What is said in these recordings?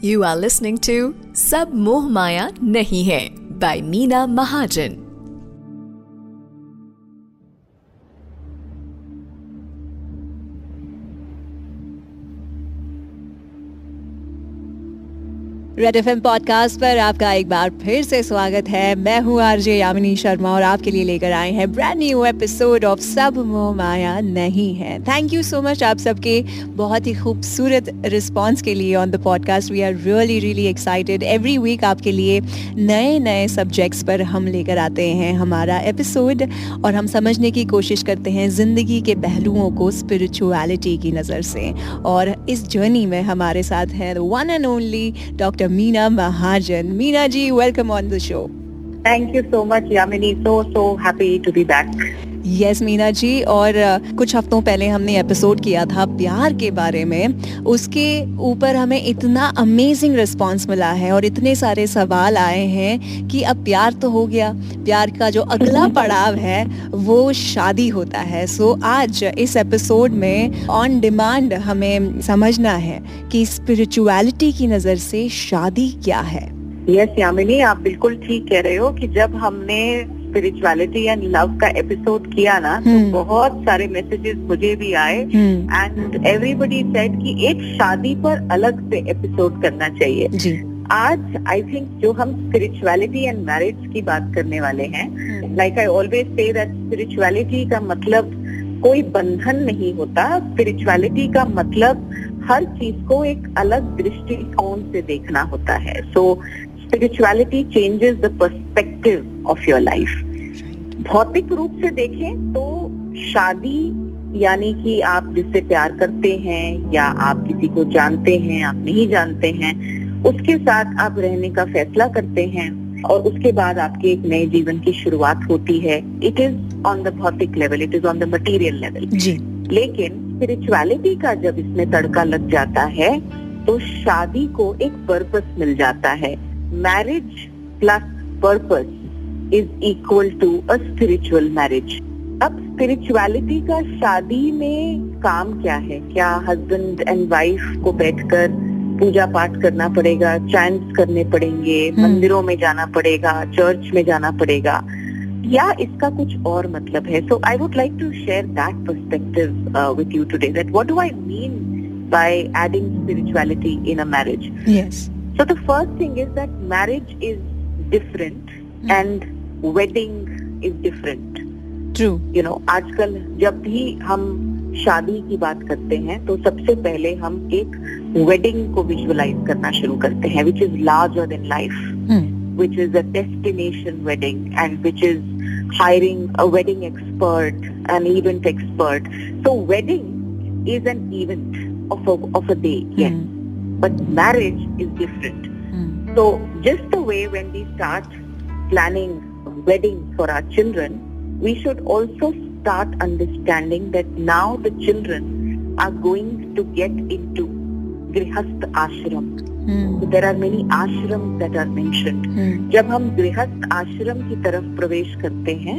You are listening to Sab Moh Maya Nahi Hai by Meena Mahajan. Red F podcast पर आपका एक बार फिर से स्वागत है। मैं हूँ आरजे यामिनी शर्मा और आपके लिए लेकर आए हैं ब्रांड न्यू एपिसोड ऑफ़ सब माया नहीं है। थैंक यू सो मच आप सबके बहुत ही खूबसूरत रिस्पॉन्स के लिए on the podcast we are really really excited every week आपके लिए नए नए सब्जेक्ट्स पर हम लेकर आते हैं हमारा एपिसोड और हम समझने की कोशिश करते हैं ज़िंदगी के पहलुओं को स्पिरिचुअलिटी की नज़र से। और इस जर्नी में हमारे साथ हैं one and only doctor Dr. Meena Mahajan. Meena ji, welcome on the show. Thank you so much, Yamini. So, so happy to be back. Yes Meena ji और कुछ हफ्तों पहले हमने एपिसोड किया था प्यार के बारे में। उसके ऊपर हमें इतना अमेजिंग रिस्पांस मिला है और इतने सारे सवाल आए हैं कि अब प्यार तो हो गया। प्यार का जो अगला पड़ाव है वो शादी होता है। सो आज इस एपिसोड में ऑन डिमांड हमें समझना है कि स्पिरिचुअलिटी की नज़र से शादी क्या है। यस yes, यामिनी आप बिल्कुल ठीक कह रहे हो कि जब हमने स्पिरिचुअलिटी एंड लव का एपिसोड किया ना तो हम्म। बहुत सारे मैसेजेस मुझे भी आए। एंड एवरीबडी सेड कि एक शादी पर अलग से एपिसोड करना चाहिए। जी. आज आई थिंक जो हम स्पिरिचुअलिटी एंड मैरिज की बात करने वाले हैं like I always say that spirituality का मतलब कोई बंधन नहीं होता। स्पिरिचुअलिटी का मतलब हर चीज़ को एक अलग दृष्टिकोण से देखना होता है। So spirituality changes the perspective of your life भौतिक रूप से देखें तो शादी यानी कि आप जिससे प्यार करते हैं या आप किसी को जानते हैं आप नहीं जानते हैं उसके साथ आप रहने का फैसला करते हैं और उसके बाद आपके एक नए जीवन की शुरुआत होती है। इट इज़ ऑन द भौतिक level it is on the material level जी। लेकिन स्पिरिचुअलिटी का जब इसमें तड़का लग जाता है तो शादी को एक पर्पस मिल जाता है। Marriage plus purpose is equal to a spiritual marriage अब स्पिरिचुअलिटी का शादी में काम क्या है? क्या हस्बैंड एंड वाइफ को बैठकर पूजा पाठ करना पड़ेगा चैंट्स करने पड़ेंगे हम्म। मंदिरों में जाना पड़ेगा चर्च में जाना पड़ेगा? या इसका कुछ और मतलब है? So I would like to share that perspective with you today that what do I mean by adding spirituality in a marriage yes. So the first thing is that marriage is different mm. and wedding is different true you know आजकल जब भी हम शादी की बात करते हैं तो सबसे पहले हम एक वेडिंग को विजुअलाइज करना शुरू करते हैं which is larger in life which is a destination wedding and which is hiring a wedding expert an event expert so wedding is an event of of a day but marriage is different तो just the way when we start planning wedding for our children, we should also start understanding that now the children are going to get into grihast ashram. Hmm. So there are many ashrams that are mentioned. Hmm. जब हम गृहस्थ आश्रम की तरफ़ प्रवेश करते हैं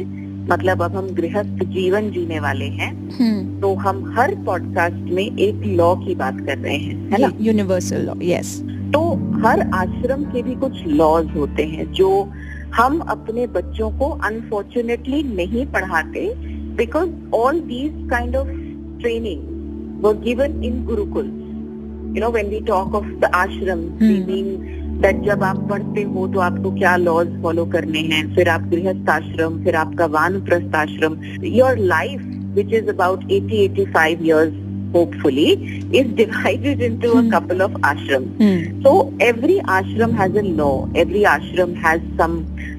मतलब अब हम गृहस्थ जीवन जीने वाले हैं hmm. तो हम हर पॉडकास्ट में एक लॉ की बात कर रहे हैं है ना यूनिवर्सल लॉ यस तो हर आश्रम के भी कुछ लॉज होते हैं जो हम अपने बच्चों को अनफॉर्चुनेटली नहीं पढ़ाते because all these kind of training were given in gurukuls you know when we talk of the ashram hmm. we mean जब आप पढ़ते हो तो आपको क्या लॉज फॉलो करने हैं फिर आप गृहस्थ आश्रम फिर आपका वानप्रस्थ आश्रम your life which is about 80 85 years hopefully is divided into hmm. a couple of ashrams hmm. so every ashram has a law every ashram has some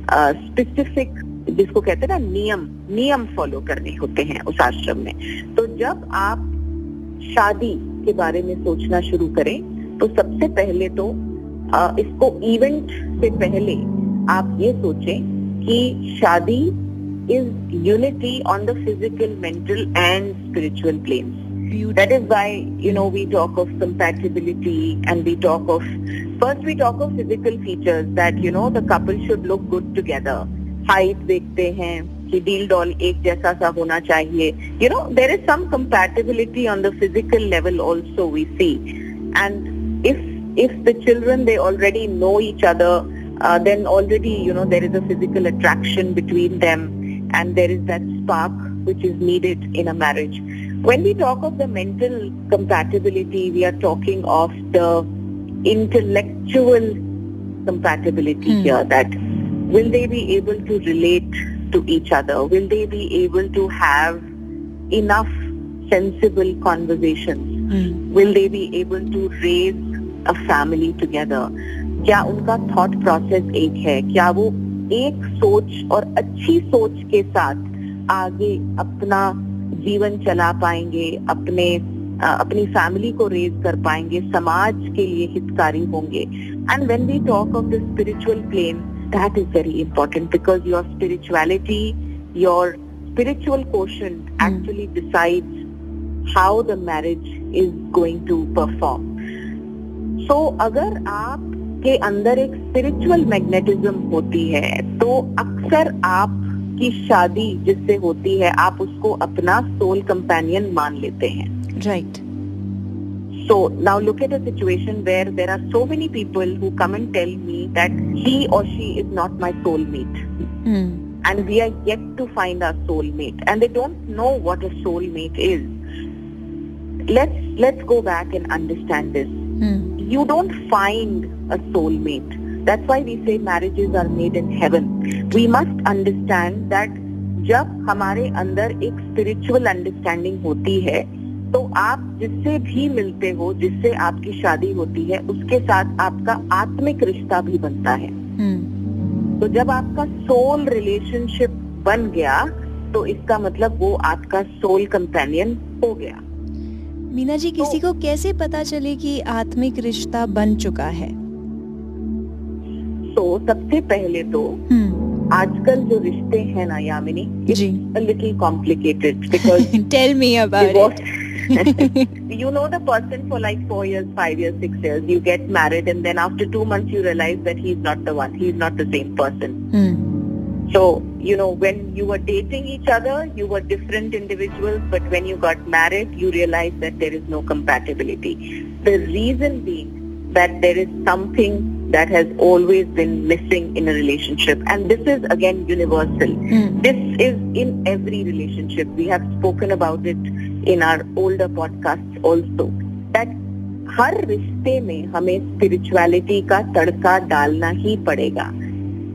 specific जिसको कहते हैं ना नियम नियम फॉलो करने होते हैं उस आश्रम में तो जब आप शादी के बारे में सोचना शुरू करें तो सबसे पहले तो आ, इसको इवेंट से पहले आप ये सोचें कि शादी is unity on the physical mental and spiritual planes Beautiful. That is why, you know, we talk of compatibility and we talk of, first we talk of physical features that, you know, the couple should look good together. Height देखते हैं कि deal doll एक जैसा सा होना चाहिए you know there is some compatibility on the physical level also we see and if if the children they already know each other, uh, then already you know there is a physical attraction between them, and there is that spark which is needed in a marriage. When we talk of the mental compatibility, we are talking of the intellectual compatibility Hmm. here. That will they be able to relate to each other? Will they be able to have enough sensible conversations? Hmm, will they be able to raise a family together क्या उनका thought process एक है क्या वो एक सोच और अच्छी सोच के साथ आगे अपना जीवन चला पाएँगे अपने अपनी फैमिली को रेज कर पाएँगे समाज के लिए हितकारी होंगे and when we talk of the spiritual plane that is very important because your spirituality your spiritual quotient Hmm. actually decides how the marriage is going to perform. So अगर आपके अंदर एक स्पिरिचुअल मैग्नेटिज्म होती है तो अक्सर की शादी जिससे होती है आप उसको अपना सोल कंपेनियन मान लेते हैं। Right so now look at a where there are so many people who come and tell me that he or she is not my soul meet and we are get to find our soul mate and they don't know what a soul mate is let's let's go back and understand this you don't find a soul mate that's why we say marriages are made in heaven. We must understand that जब हमारे अंदर एक spiritual understanding होती है तो आप जिससे भी मिलते हो जिससे आपकी शादी होती है उसके साथ आपका आत्मिक रिश्ता भी बनता है। हम्म, तो जब आपका सोल रिलेशनशिप बन गया तो इसका मतलब वो आपका सोल कंपेनियन हो गया। मीना जी किसी को कैसे पता चले कि आत्मिक रिश्ता बन चुका है? तो सबसे पहले तो हम्म, आजकल जो रिश्ते हैं ना Yamini ji little complicated because tell me about you know the person for like four years, five years, six years. You get married, and then after two months, you realize that he's not the one. He's not the same person. It So, you know, when you were dating each other, you were different individuals, but when you got married, you realized that there is no compatibility. The reason being that there is something that has always been missing in a relationship. And this is again universal. This is in every relationship. We have spoken about it in our older podcasts also. That हर रिश्ते में हमें spirituality का तड़का डालना ही पड़ेगा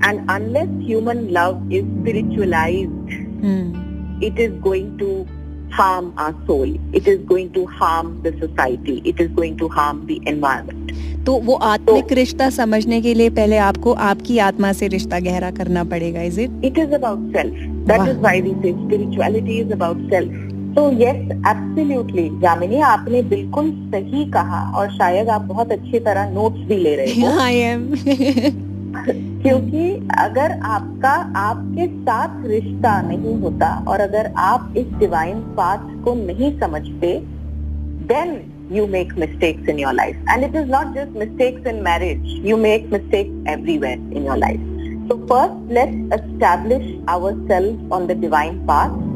and unless human love is spiritualised it is going to harm our soul. It is going to harm the society. It is going to harm the environment. तो वो आत्मिक so, रिश्ता समझने के लिए पहले आपको आपकी आत्मा से रिश्ता गहरा करना पड़ेगा is it it is about self that is why we say spirituality is about self तो यस एब्सोल्युटली जामिनी आपने बिल्कुल सही कहा और शायद आप बहुत अच्छी तरह नोट्स भी ले रहे हैं। आई एम क्योंकि अगर आपका, आपके साथ रिश्ता नहीं होता और अगर आप इस डिवाइन पाथ को नहीं समझते then you make mistakes in your life and it is not just mistakes in marriage you make mistakes everywhere in your life so first let's establish our self on the divine path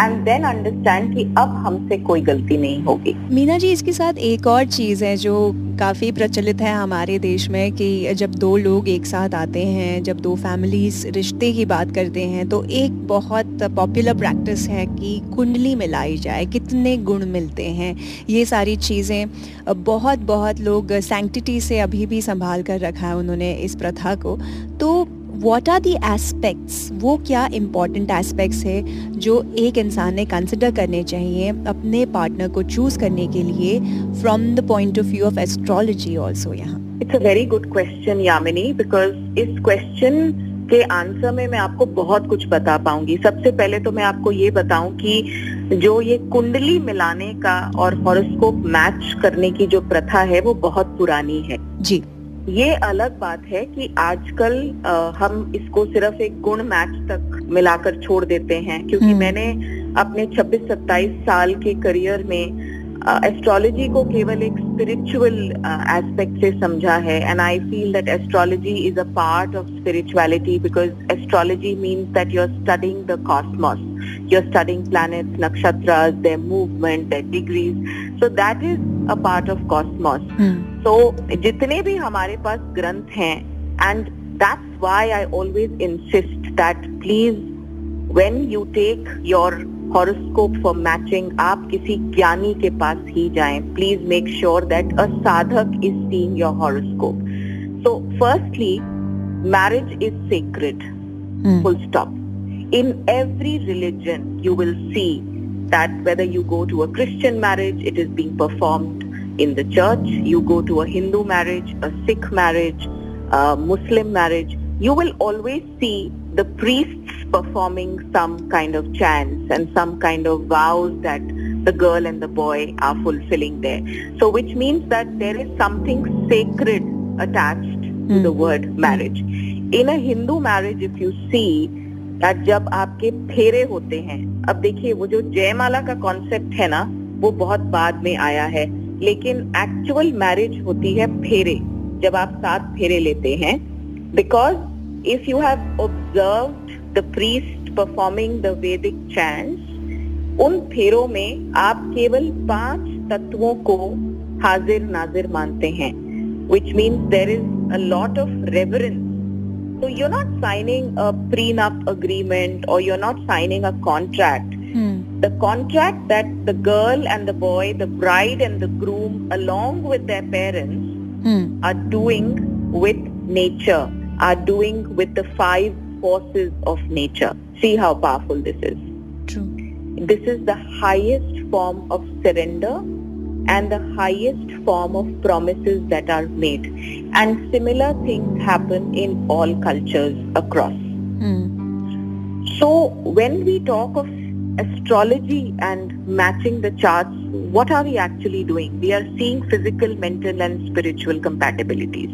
and then understand कि अब हमसे कोई गलती नहीं होगी। मीना जी, इसके साथ एक और चीज़ है जो काफ़ी प्रचलित है हमारे देश में कि जब दो लोग एक साथ आते हैं, जब दो फैमिलीज़ रिश्ते की बात करते हैं तो एक बहुत पॉपुलर प्रैक्टिस है कि कुंडली मिलाई जाए, कितने गुण मिलते हैं। ये सारी चीज़ें बहुत बहुत लोग सैंक्टिटी से अभी भी संभाल कर रखा है उन्होंने इस प्रथा को। तो वॉट आर दी एस्पेक्ट्स वो क्या इम्पोर्टेंट एस्पेक्ट्स है जो एक इंसान ने कंसिडर करने चाहिए अपने पार्टनर को चूज़ करने के लिए from the point of view of astrology also यहाँ? It's a very good question Yamini because इस क्वेश्चन के आंसर में मैं आपको बहुत कुछ बता पाऊँगी। सबसे पहले तो मैं आपको ये बताऊँ कि जो ये कुंडली मिलाने का और हॉरोस्कोप मैच करने की जो प्रथा है वो बहुत पुरानी है। जी। ये अलग बात है कि आजकल अ, हम इसको सिर्फ़ एक गुण मैच तक मिलाकर छोड़ देते हैं क्योंकि हम्म। मैंने अपने 26-27 साल के करियर में एस्ट्रोलॉजी को केवल एक स्पिरिचुअल एस्पेक्ट से समझा है and I feel that astrology is a part of spirituality because astrology means that you are studying the cosmos studying planets, nakshatras, their movement, their degrees. So that is a part of cosmos so जितने भी हमारे पास ग्रंथ हैं and that's why I always insist that please when you take your horoscope for matching आप किसी ज्ञानी के पास ही जाएँ। Please make sure that a sadhak is seeing your horoscope so firstly marriage is sacred. Full stop stop. In every religion you will see that whether you go to a christian marriage it is being performed in the church. You go to a hindu marriage a sikh marriage a muslim marriage. You will always see the priests performing some kind of chants and some kind of vows that the girl and the boy are fulfilling there. So which means that there is something sacred attached to Hmm. the word marriage. In a Hindu marriage if you see जब आपके फेरे होते हैं, अब देखिए वो जो जयमाला का कॉन्सेप्ट है ना, वो बहुत बाद में आया है, लेकिन एक्चुअल मैरिज होती है फेरे, जब आप सात फेरे लेते हैं because if you have observed the priest performing the Vaidik chants उन फेरों में आप केवल पाँच तत्वों को हाजिर नाजिर मानते हैं which means there is a lot of reverence. So you're not signing a prenup agreement or you're not signing a contract. Hmm. The contract that the girl and the boy, the bride and the groom, along with their parents, Hmm. are doing with nature, are doing with the five forces of nature. See how powerful this is. True. This is the highest form of surrender and the highest form of promises that are made. And similar things happen in all cultures across. Hmm. So when we talk of astrology and matching the charts, what are we actually doing? We are seeing physical, mental and spiritual compatibilities.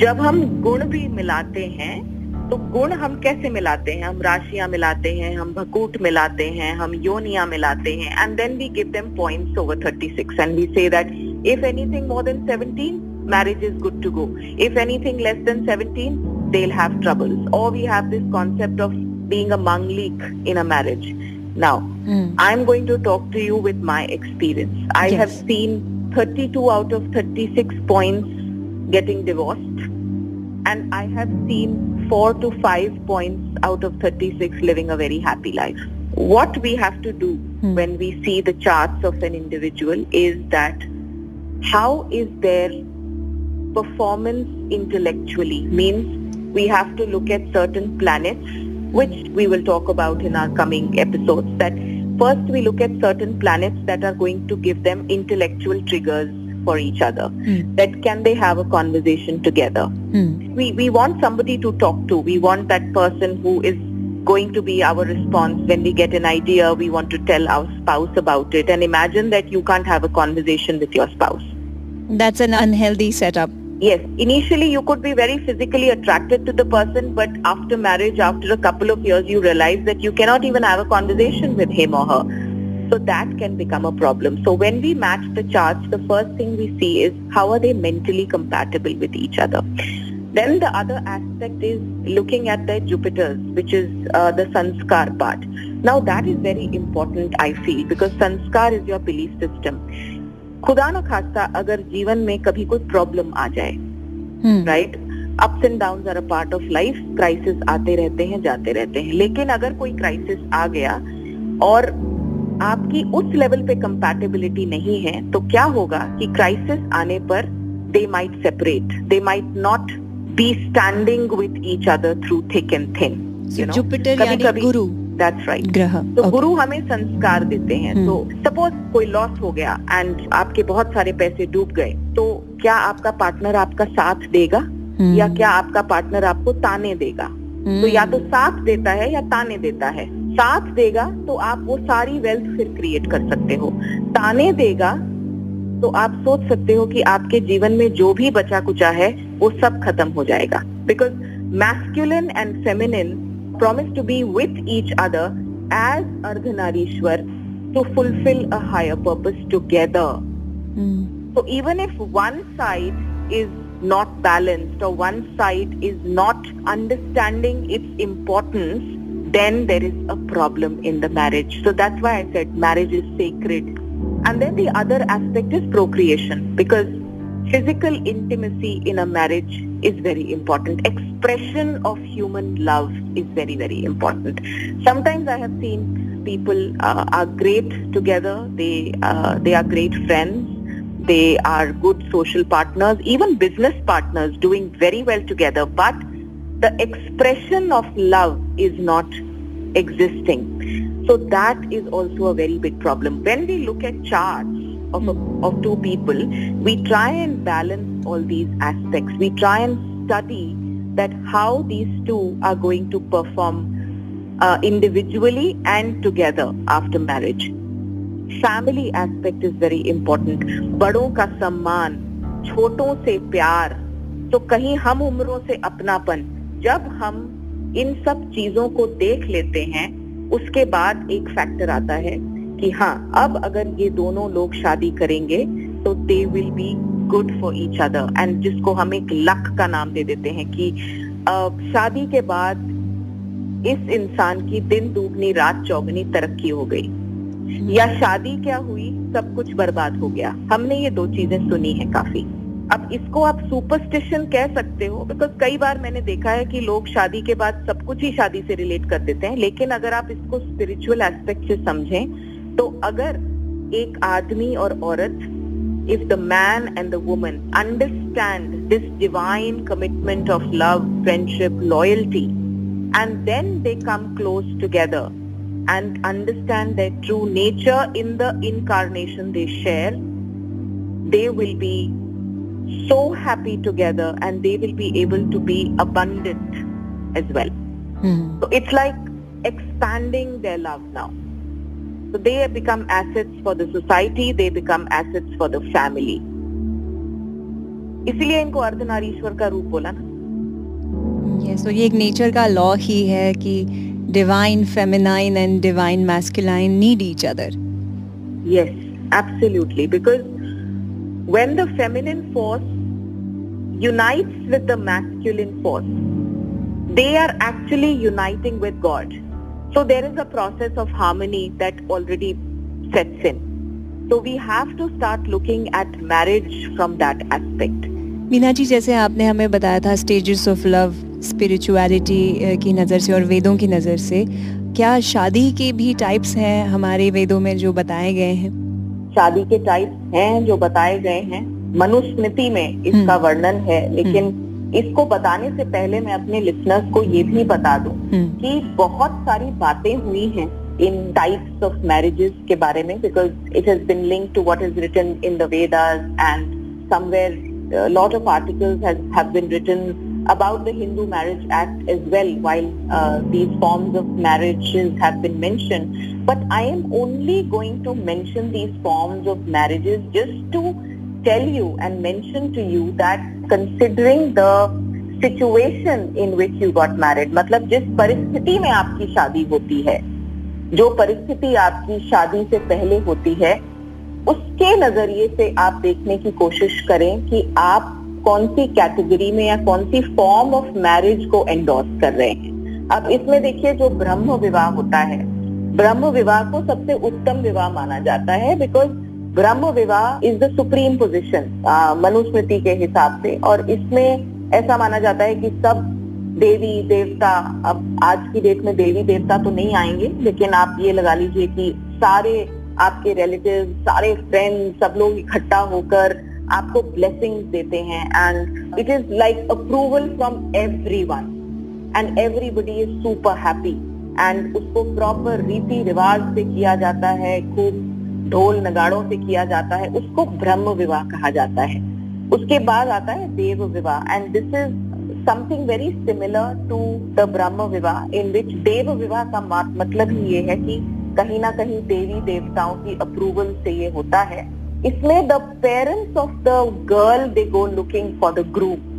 जब हम गुण भी मिलाते हैं तो गुण हम कैसे मिलाते हैं? हम राशियाँ मिलाते हैं हम भकूट मिलाते हैं हम योनिया मिलाते हैं and then we give them points over 36 and we say that if anything more than 17 marriage is good to go if anything less than 17 they will और we have this concept of being a manglik in a marriage now I am going to talk to you with my experience I have seen 32 out of 36 points getting divorced and i have seen 4 to 5 points out of 36 living a very happy life. What we have to do Hmm. when we see the charts of an individual is that how is their performance intellectually? Means we have to look at certain planets which we will talk about in our coming episodes that first we look at certain planets that are going to give them intellectual triggers for each other Hmm. that can they have a conversation together Hmm. we, we want somebody to talk to. We want that person who is going to be our response when we get an idea. We want to tell our spouse about it. And imagine that you can't have a conversation with your spouse. That's an unhealthy setup. Yes, initially you could be very physically attracted to the person, but after marriage, after a couple of years, you realize that you cannot even have a conversation with him or her. So that can become a problem. So when we match the charts, the first thing we see is how are they mentally compatible with each other. Then the other aspect is looking at their Jupiters, which is uh, the sanskar part. Now that is very important, I feel, because sanskar is your belief system. खुदा न खास्ता अगर जीवन में कभी कोई problem आ जाए Hmm. Right ups and down are a part of life crisis आते रहते हैं जाते रहते हैं लेकिन अगर कोई क्राइसिस आ गया और आपकी उस लेवल पे कंपैटिबिलिटी नहीं है तो क्या होगा कि क्राइसिस आने पर they might separate they might not be standing with each other through thick and thin यानी गुरु दैट्स राइट ग्रह तो Okay. गुरु हमें संस्कार देते हैं हम्म। तो सपोज़ कोई लॉस हो गया एंड आपके बहुत सारे पैसे डूब गए तो क्या आपका पार्टनर आपका साथ देगा Hmm. या क्या आपका पार्टनर आपको ताने देगा. तो या तो साथ देता है या ताने देता है साथ देगा तो आप वो सारी वेल्थ फिर क्रिएट कर सकते हो। ताने देगा तो आप सोच सकते हो कि आपके जीवन में जो भी बचा कुचा है वो सब खत्म हो जाएगा। Because masculine and feminine promise to be with each other as Ardhanarishwar to fulfil a higher purpose together तो even if one side is not balanced और one side is not understanding its importance then there is a problem in the marriage. So that's why I said marriage is sacred And then the other aspect is procreation because physical intimacy in a marriage is very important. Expression of human love is very, very important. Sometimes I have seen people uh, are great together. They uh, they are great friends. They are good social partners, even business partners, doing very well together. But the expression of love is not existing. So that is also a very big problem. When we look at charts of, a, of two people, we try and balance all these aspects. We try and study that how these two are going to perform uh, individually and together after marriage. Family aspect is very important. बड़ों का सम्मान छोटों से प्यार तो कहीं हम उम्रों से अपनापन जब हम इन सब चीज़ों को देख लेते हैं उसके बाद एक फैक्टर आता है कि हाँ अब अगर ये दोनों लोग शादी करेंगे तो they will be good for each other and जिसको हम एक लक का नाम दे देते हैं कि शादी के बाद इस इंसान की दिन दुगनी रात चौगनी तरक्की हो गई। या शादी क्या हुई सब कुछ बर्बाद हो गया। हमने ये दो चीज़ें सुनी है काफ़ी। अब इसको आप सुपरस्टिशन कह सकते हो बिकॉज़ कई बार मैंने देखा है कि लोग शादी के बाद सब कुछ ही शादी से रिलेट कर देते हैं, लेकिन अगर आप इसको स्पिरिचुअल एस्पेक्ट से समझें तो अगर एक आदमी और औरत if the man and the woman understand this divine commitment of love friendship loyalty and then they come close together and understand the true nature in the incarnation they share they will be so happy together and they will be able to be abundant as well. Mm. So it's like expanding their love now. So they become assets for the society, they become assets for the family. इसलिए इनको अर्धनारीश्वर का रूप बोला ना yes, so ये एक nature का law ही है कि divine feminine and divine masculine need each other yes absolutely because when the feminine force unites with the masculine force, they are actually uniting with God. So there is a process of harmony that already sets in. So we have to start looking at marriage from that aspect. Meena ji जैसे आपने हमें बताया था stages of love spirituality की नज़र से और वेदों की नज़र से क्या शादी के भी टाइप्स हैं हमारे वेदों में जो बताए गए हैं शादी के टाइप हैं जो बताए गए हैं मनुस्मृति में इसका हम्म। वर्णन है लेकिन हम्म। इसको बताने से पहले मैं अपने लिसनर्स को ये भी बता दूँ हम्म। कि बहुत सारी बातें हुई हैं इन टाइप्स ऑफ़ मैरिजेस के बारे में because it has been link to what is written in the Vedas and somewhere lot of articles have been written about the Hindu Marriage Act as well while uh, these forms of marriages have been mentioned. But I am only going to mention these forms of marriages just to tell you and mention to you that considering the situation in which you got married, मतलब जिस परिस्थिति में आपकी शादी होती है जो परिस्थिति आपकी शादी से पहले होती है उसके नज़रिए से आप देखने की कोशिश करें कि आप कौन सी कैटेगरी में या कौन सी फॉर्म ऑफ़ मैरिज को एंडोर्स कर रहे हैं अब इसमें देखिए जो ब्रह्म विवाह होता है ब्रह्म विवाह को सबसे उत्तम विवाह माना जाता है because Brahma vivah is the supreme position Manusmriti के हिसाब से। और इसमें ऐसा माना जाता है कि सब देवी, देवता, अब आज की डेट में देवी, देवता तो नहीं आएँगे, लेकिन आप ये लगा लीजिए कि सारे आपके रिलेटिव सारे फ्रेंड सब लोग इकट्ठा होकर आपको ब्लेसिंग देते हैं and it is like approval from every one and everybody is super happy and उसको प्रॉपर रीति रिवाज से किया जाता है, खूब ढोल नगाड़ों से किया जाता है, उसको ब्रह्म विवाह कहा जाता है। उसके बाद आता है देव विवाह। And this is something very similar to the Brahma vivah in विच देव विवाह का मतलब ही ये है कि कहीं ना कहीं देवी देवताओं की अप्रूवल से ये होता है। इसमें the parents of the girl they go looking for the group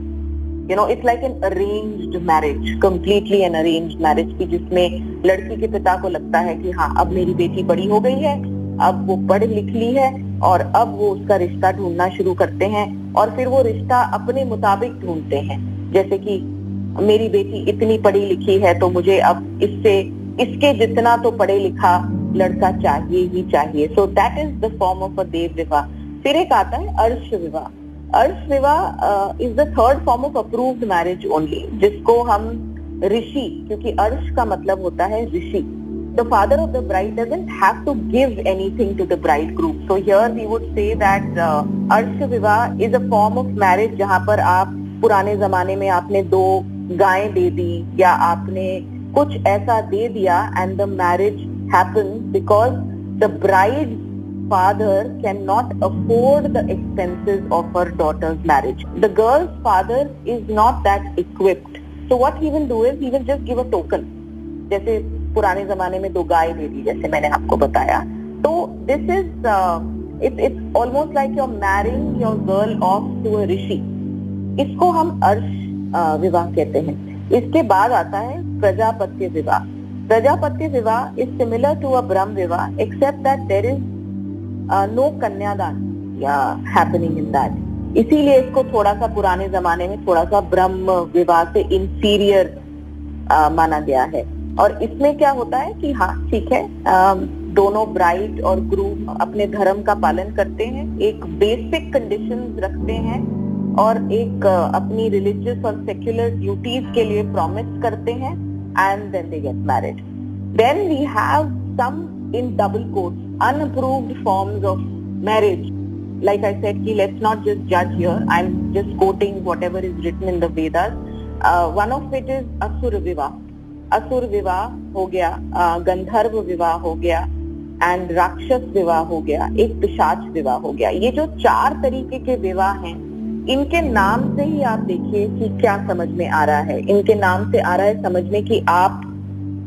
you know it's like an arranged marriage completely an arranged marriage की जिसमें लड़की के पिता को लगता है कि हाँ अब मेरी बेटी बड़ी हो गई है, अब वो पढ़ लिख ली है और अब वो उसका रिश्ता ढूंढना शुरू करते हैं और फिर वो रिश्ता अपने मुताबिक ढूंढते हैं। जैसे कि मेरी बेटी इतनी पढ़ी लिखी है तो मुझे अब इससे, इसके जितना तो पढ़े लिखा लड़का चाहिए ही चाहिए। So that is the form of a Dev vivah. फिर एक आता है अर्श विवाह। Arth vivah is the third form of approved marriage only जिसको हम ऋषि, क्योंकि अर्श का मतलब होता है ऋषि। The father of the bride doesn't have to give anything to the bride group so here we would say that Arsh vivah is a form of marriage जहाँ पर आप पुराने जमाने में आपने दो गाय दे दी, या आपने कुछ ऐसा दे दिया and the marriage happen because the bride's father cannot afford the expenses of her daughter's marriage. The girl's father is not that equipped. So what he will do is he will just give a token. जैसे पुराने जमाने में दो गाय दे दी जैसे मैंने आपको बताया तो this is it's it's almost like your marrying your girl off to a rishi इसको हम अर्श uh, विवाह कहते हैं इसके बाद आता है प्रजापत्य विवाह प्रजापत्य विवाह is similar to a Brahma vivah except that there is no kanyadaan happening in that इसीलिए इसको थोड़ा सा पुराने जमाने में थोड़ा सा ब्रह्म विवाह से इंफीरियर uh, माना गया है। और इसमें क्या होता है कि हाँ ठीक है आ, दोनों ब्राइड और ग्रूम अपने धर्म का पालन करते हैं एक बेसिक कंडीशन रखते हैं और एक अपनी रिलीजियस और सेक्युलर ड्यूटीज़ के लिए प्रॉमिस करते हैं and then they get married then we have some in double course unapproved forms of marriage like I said, ki, let's not just judge here. I'm just quoting whatever is written in the Vedas. Uh, one of it is Asura Vivah. असुर विवाह हो गया गंधर्व विवाह हो गया and राक्षस विवाह हो गया एक पिशाच विवाह हो गया ये जो चार तरीके के विवाह हैं इनके नाम से ही आप देखिए कि क्या समझ में आ रहा है इनके नाम से आ रहा है समझ में कि आप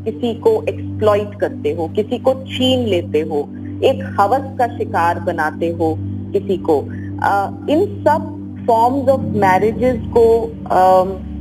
किसी को एक्सप्लॉइट करते हो किसी को छीन लेते हो एक हवस का शिकार बनाते हो किसी को। आ, इन सब फॉर्म्स ऑफ़ मैरिजेस को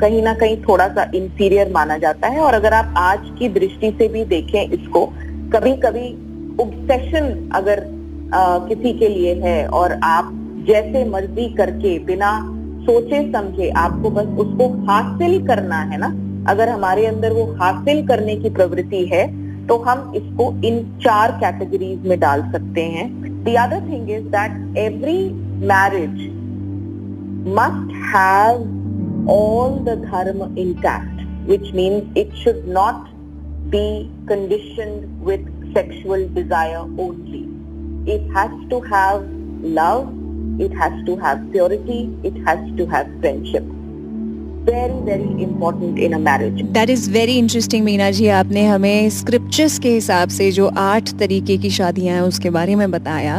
कहीं ना कहीं थोड़ा सा इंफीरियर माना जाता है और अगर आप आज की दृष्टि से भी देखें इसको कभी कभी ऑब्सेशन अगर uh, किसी के लिए है और आप जैसे मर्ज़ी करके बिना सोचे समझे आपको बस उसको हासिल करना है ना? अगर हमारे अंदर वो हासिल करने की प्रवृत्ति है तो हम इसको इन चार कैटेगरीज में डाल सकते हैं। The other thing is that every marriage must have all the dharma intact which means it should not be condition with sexual desire only it has to have love it has to have purity it has to have friendship that is very interesting Meena ji आपने हमें scriptures के हिसाब से जो आठ तरीके की शादियाँ हैं उसके बारे में बताया।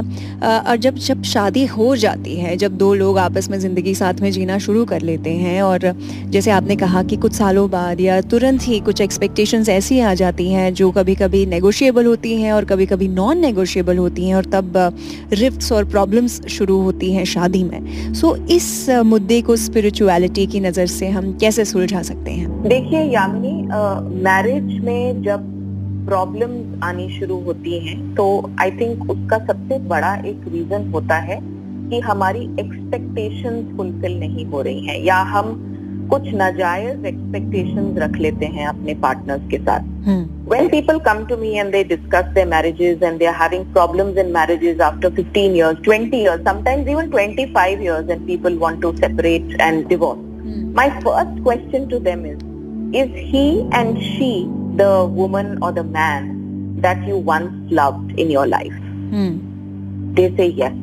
और जब जब शादी हो जाती है जब दो लोग आपस में ज़िंदगी साथ में जीना शुरू कर लेते हैं और जैसे आपने कहा कि कुछ सालों बाद या तुरंत ही कुछ एक्सपेक्टेशंस ऐसी आ जाती हैं जो कभी कभी नेगोशिएबल होती हैं और कभी कभी नॉन नेगोशिएबल होती हैं और तब रिफ्ट्स और प्रॉब्लम्स शुरू होती हैं शादी में। सो so, इस मुद्दे को स्पिरिचुअलिटी की नज़र से हम हम कैसे सुलझा सकते हैं? देखिए यामिनी मैरिज में जब प्रॉब्लम आनी शुरू होती हैं तो आई थिंक उसका सबसे बड़ा एक रीजन होता है कि हमारी एक्सपेक्टेशन फुलफिल नहीं हो रही है या हम कुछ नाजायज एक्सपेक्टेशन रख लेते हैं अपने पार्टनर्स के साथ। When people come to me and they discuss their marriages and their having problems in marriages after fifteen years twenty years sometimes even twenty five years and people want to separate and divorce divorce My first question to them is, is he and she the woman or the man that you once loved in your life? Hmm. They say yes.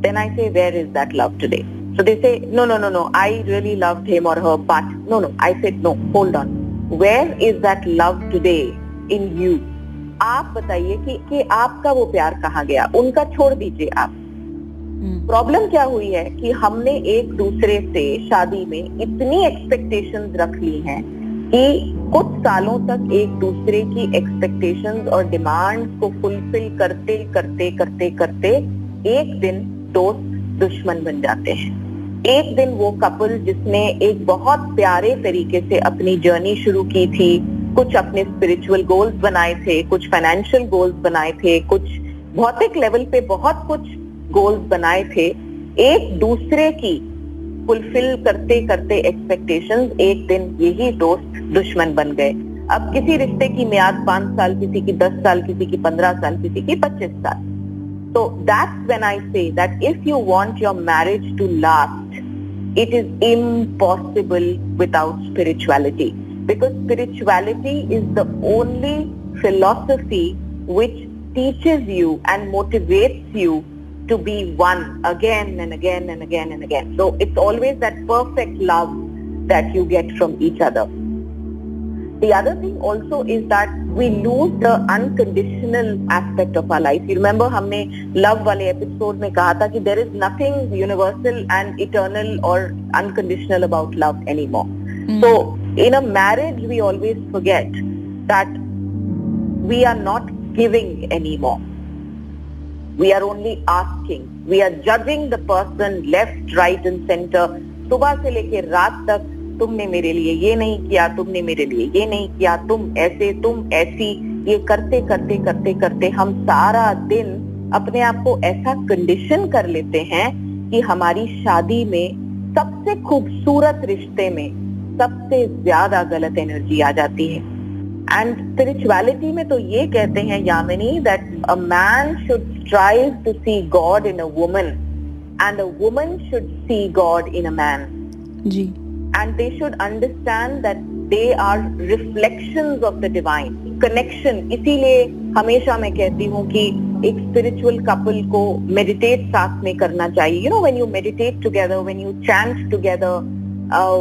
Then I say, where is that love today? So they say, no, no, no, no, I really loved him or her, but no, no. I said, no, hold on. Where is that love today in you? आप बताइए कि, कि आपका वो प्यार कहाँ गया उनका छोड़ दीजिए आप प्रॉब्लम हम्म। क्या हुई है कि हमने एक दूसरे से शादी में इतनी एक्सपेक्टेशंस रख ली हैं कि कुछ सालों तक एक दूसरे की एक्सपेक्टेशंस और डिमांड्स को फुलफिल करते करते करते करते एक दिन दोस्त दुश्मन बन जाते हैं एक दिन वो कपल जिसने एक बहुत प्यारे तरीके से अपनी जर्नी शुरू की थी, कुछ अपने स्पिरिचुअल गोल्स बनाए थे, कुछ फाइनेंशियल गोल्स बनाए थे, कुछ भौतिक लेवल पे बहुत कुछ गोल्स बनाए थे, एक दूसरे की फुलफिल करते करते एक्सपेक्टेशंस एक दिन यही दोस्त दुश्मन बन गए। अब किसी रिश्ते की मियाद पाँच साल, किसी की दस साल, किसी की पंद्रह साल, किसी की पच्चीस साल। तो that's when I say that if you want your marriage to last it is impossible without spirituality because spirituality is the only philosophy which teaches you and motivates you to be one again and again and again and again. So it's always that perfect love that you get from each other. The other thing also is that we lose the unconditional aspect of our life. You remember हमने love वाले episode में कहा था कि there is nothing universal and eternal or unconditional about love anymore. Mm. So in a marriage we always forget that we are not giving anymore. We are only asking. We are judging the person left, right and center. सुबह से लेके रात तक तुमने मेरे लिए ये नहीं किया तुमने मेरे लिए ये नहीं किया तुम ऐसे तुम ऐसी ये करते करते करते करते हम सारा दिन अपने आप को ऐसा कंडीशन कर लेते हैं कि हमारी शादी में सबसे खूबसूरत रिश्ते में सबसे ज़्यादा गलत एनर्जी आ जाती है एंड स्पिरिचुअलिटी में तो ये कहते हैं Yamini that a man should strive to see God in a woman and a woman should see God in a man ji. And they should understand that they are reflections of the divine connection. इसीलिए हमेशा मैं कहती हूँ कि एक spiritual couple को meditate साथ में करना चाहिए। You know when you meditate together when you chant together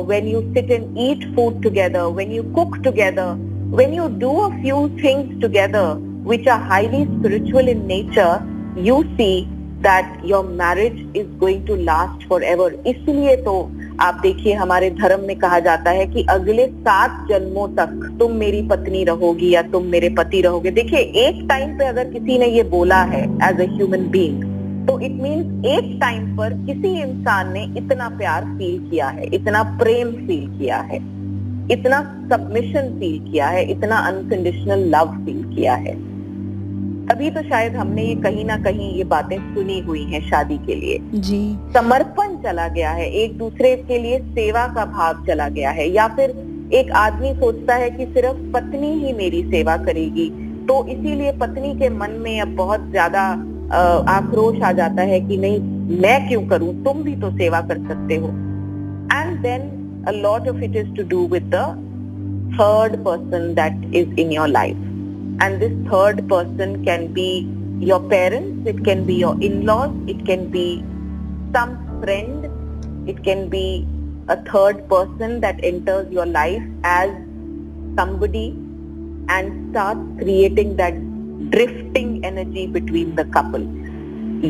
when you sit and eat food together when you cook together when you do a few things together, which are highly spiritual in nature, you see that your marriage is going to last forever. इसलिए तो आप देखिए, हमारे धर्म में कहा जाता है कि अगले सात जन्मों तक तुम मेरी पत्नी रहोगी या तुम मेरे पति रहोगे। देखिए, एक टाइम पे अगर किसी ने ये बोला है एज ए ह्यूमन बींग तो इट मीन्स एक टाइम पर किसी इंसान ने इतना प्यार फील किया है, इतना प्रेम फील किया है। इतना सबमिशन फील किया है इतना अनकंडीशनल लव फील किया है। तभी तो शायद हमने ये कहीं ना कहीं ये बातें सुनी हुई हैं शादी के लिए। जी। समर्पण चला गया है एक दूसरे के लिए सेवा का भाव चला गया है या फिर एक आदमी सोचता है कि सिर्फ़ पत्नी ही मेरी सेवा करेगी तो इसीलिए पत्नी के मन में अब बहुत ज़्यादा आक्रोश आ जाता है कि नहीं मैं क्यों करूँ? तुम भी तो सेवा कर सकते हो। And then a lot of it is to do with the third person that is in your life and this third person can be your parents it can be your in-laws it can be some friend it can be a third person that enters your life as somebody and starts creating that drifting energy between the couple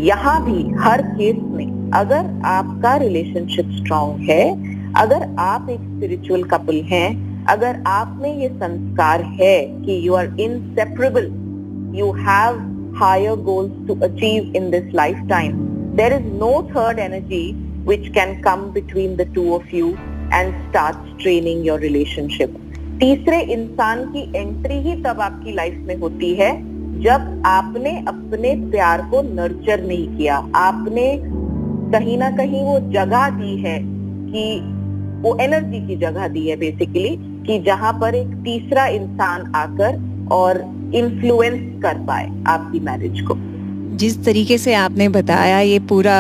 यहाँ भी हर case में अगर आपका relationship strong है अगर आप एक spiritual couple हैं, अगर आप में ये संस्कार है कि you are inseparable you have higher goals to achieve in this lifetime there is no third energy which can come between the two of you and start training your relationship तीसरे इंसान की एंट्री ही तब आपकी life में होती है, जब आपने अपने प्यार को नर्चर नहीं किया। आपने कहीं ना कहीं वो जगह दी है कि वो एनर्जी की जगह दी है बेसिकली कि जहाँ पर एक तीसरा इंसान आकर और इन्फ्लुएंस कर पाए आपकी मैरिज को। जिस तरीके से आपने बताया ये पूरा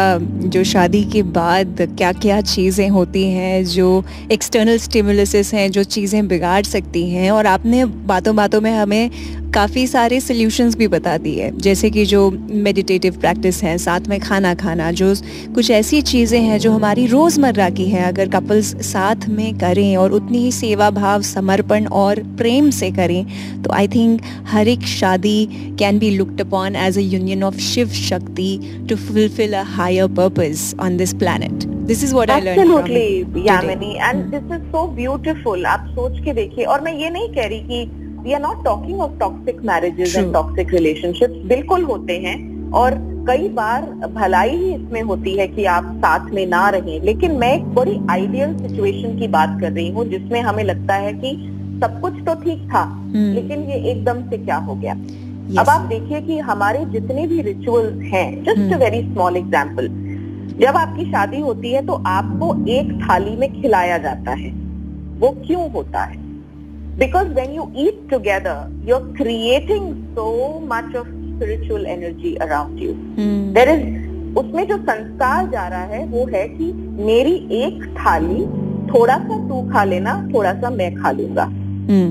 जो शादी के बाद क्या क्या चीज़ें होती हैं, जो एक्सटर्नल स्टिमुलसेस हैं, जो चीज़ें बिगाड़ सकती हैं और आपने बातों बातों में हमें काफ़ी सारे सल्यूशंस भी बता दिए। जैसे कि जो मेडिटेटिव प्रैक्टिस है, साथ में खाना खाना, जो कुछ ऐसी चीज़ें हैं जो हमारी रोज़मर्रा की हैं। अगर कपल्स साथ में करें और उतनी ही सेवा भाव, समर्पण और प्रेम से करें तो आई थिंक हर एक शादी can be looked upon as a union of Shiv Shakti to fulfil a higher purpose on this planet this is what I learn Absolutely, Yamini, and this is so आप सोच के देखिए और मैं ये नहीं कह रही कि we are not talking of toxic marriages and toxic relationships बिल्कुल होते हैं और कई बार भलाई ही इसमें होती है कि आप साथ में ना रहें। लेकिन मैं एक बड़ी आइडियल सिचुएशन की बात कर रही हूँ जिसमें हमें लगता है कि सब कुछ तो ठीक था hmm. लेकिन ये एकदम से क्या हो गया? Yes. अब आप देखिए कि हमारे जितने भी रिचुअल्स हैं just a very small example जब आपकी शादी होती है तो आपको एक थाली में खिलाया जाता है वो क्यों होता है because when you eat together you're creating so much of spiritual energy around you hmm. there is उसमें जो संस्कार जा रहा है वो है कि मेरी एक थाली थोड़ा सा तू खा लेना थोड़ा सा मैं खा लूँगा hmm.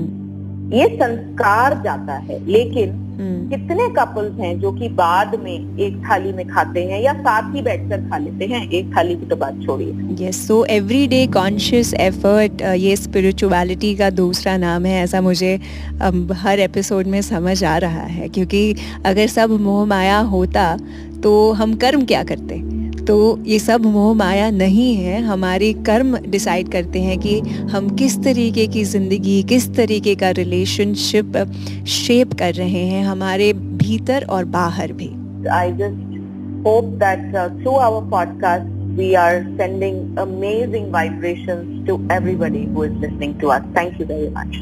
ये संस्कार जाता है लेकिन. कितने कपल्स हैं जो कि बाद में एक थाली में खाते हैं या साथ ही बैठकर खा लेते हैं एक थाली की तो बात छोड़िए। Yes so every day conscious effort ये स्पिरिचुअलिटी का दूसरा नाम है ऐसा मुझे um, हर एपिसोड में समझ आ रहा है क्योंकि अगर सब मोह माया होता तो हम कर्म क्या करते? तो ये सब मोह माया नहीं है हमारे कर्म डिसाइड करते हैं कि हम किस तरीके की ज़िंदगी किस तरीके का रिलेशनशिप शेप कर रहे हैं हमारे भीतर और बाहर भी I just hope that through our podcast we are sending amazing vibrations to everybody who is listening to us. Thank you very much.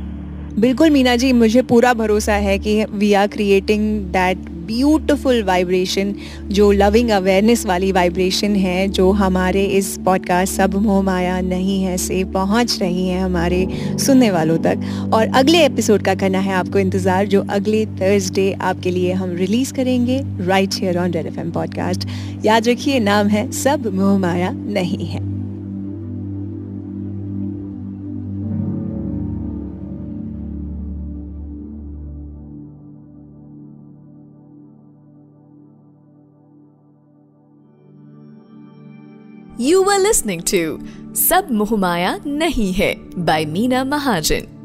बिल्कुल मीना जी मुझे पूरा भरोसा है कि we are creating that beautiful vibration जो लविंग अवेयरनेस वाली vibration है, जो हमारे इस पॉडकास्ट सब मोह माया नहीं है, से पहुँच रही है हमारे सुनने वालों तक। और अगले एपिसोड का करना है आपको इंतज़ार, जो अगले थर्सडे आपके लिए हम रिलीज़ करेंगे right here on Red F podcast याद रखिए, नाम है सब मोह माया नहीं है। You were listening to Sab Mohmaya Nahi Hai by Meena Mahajan.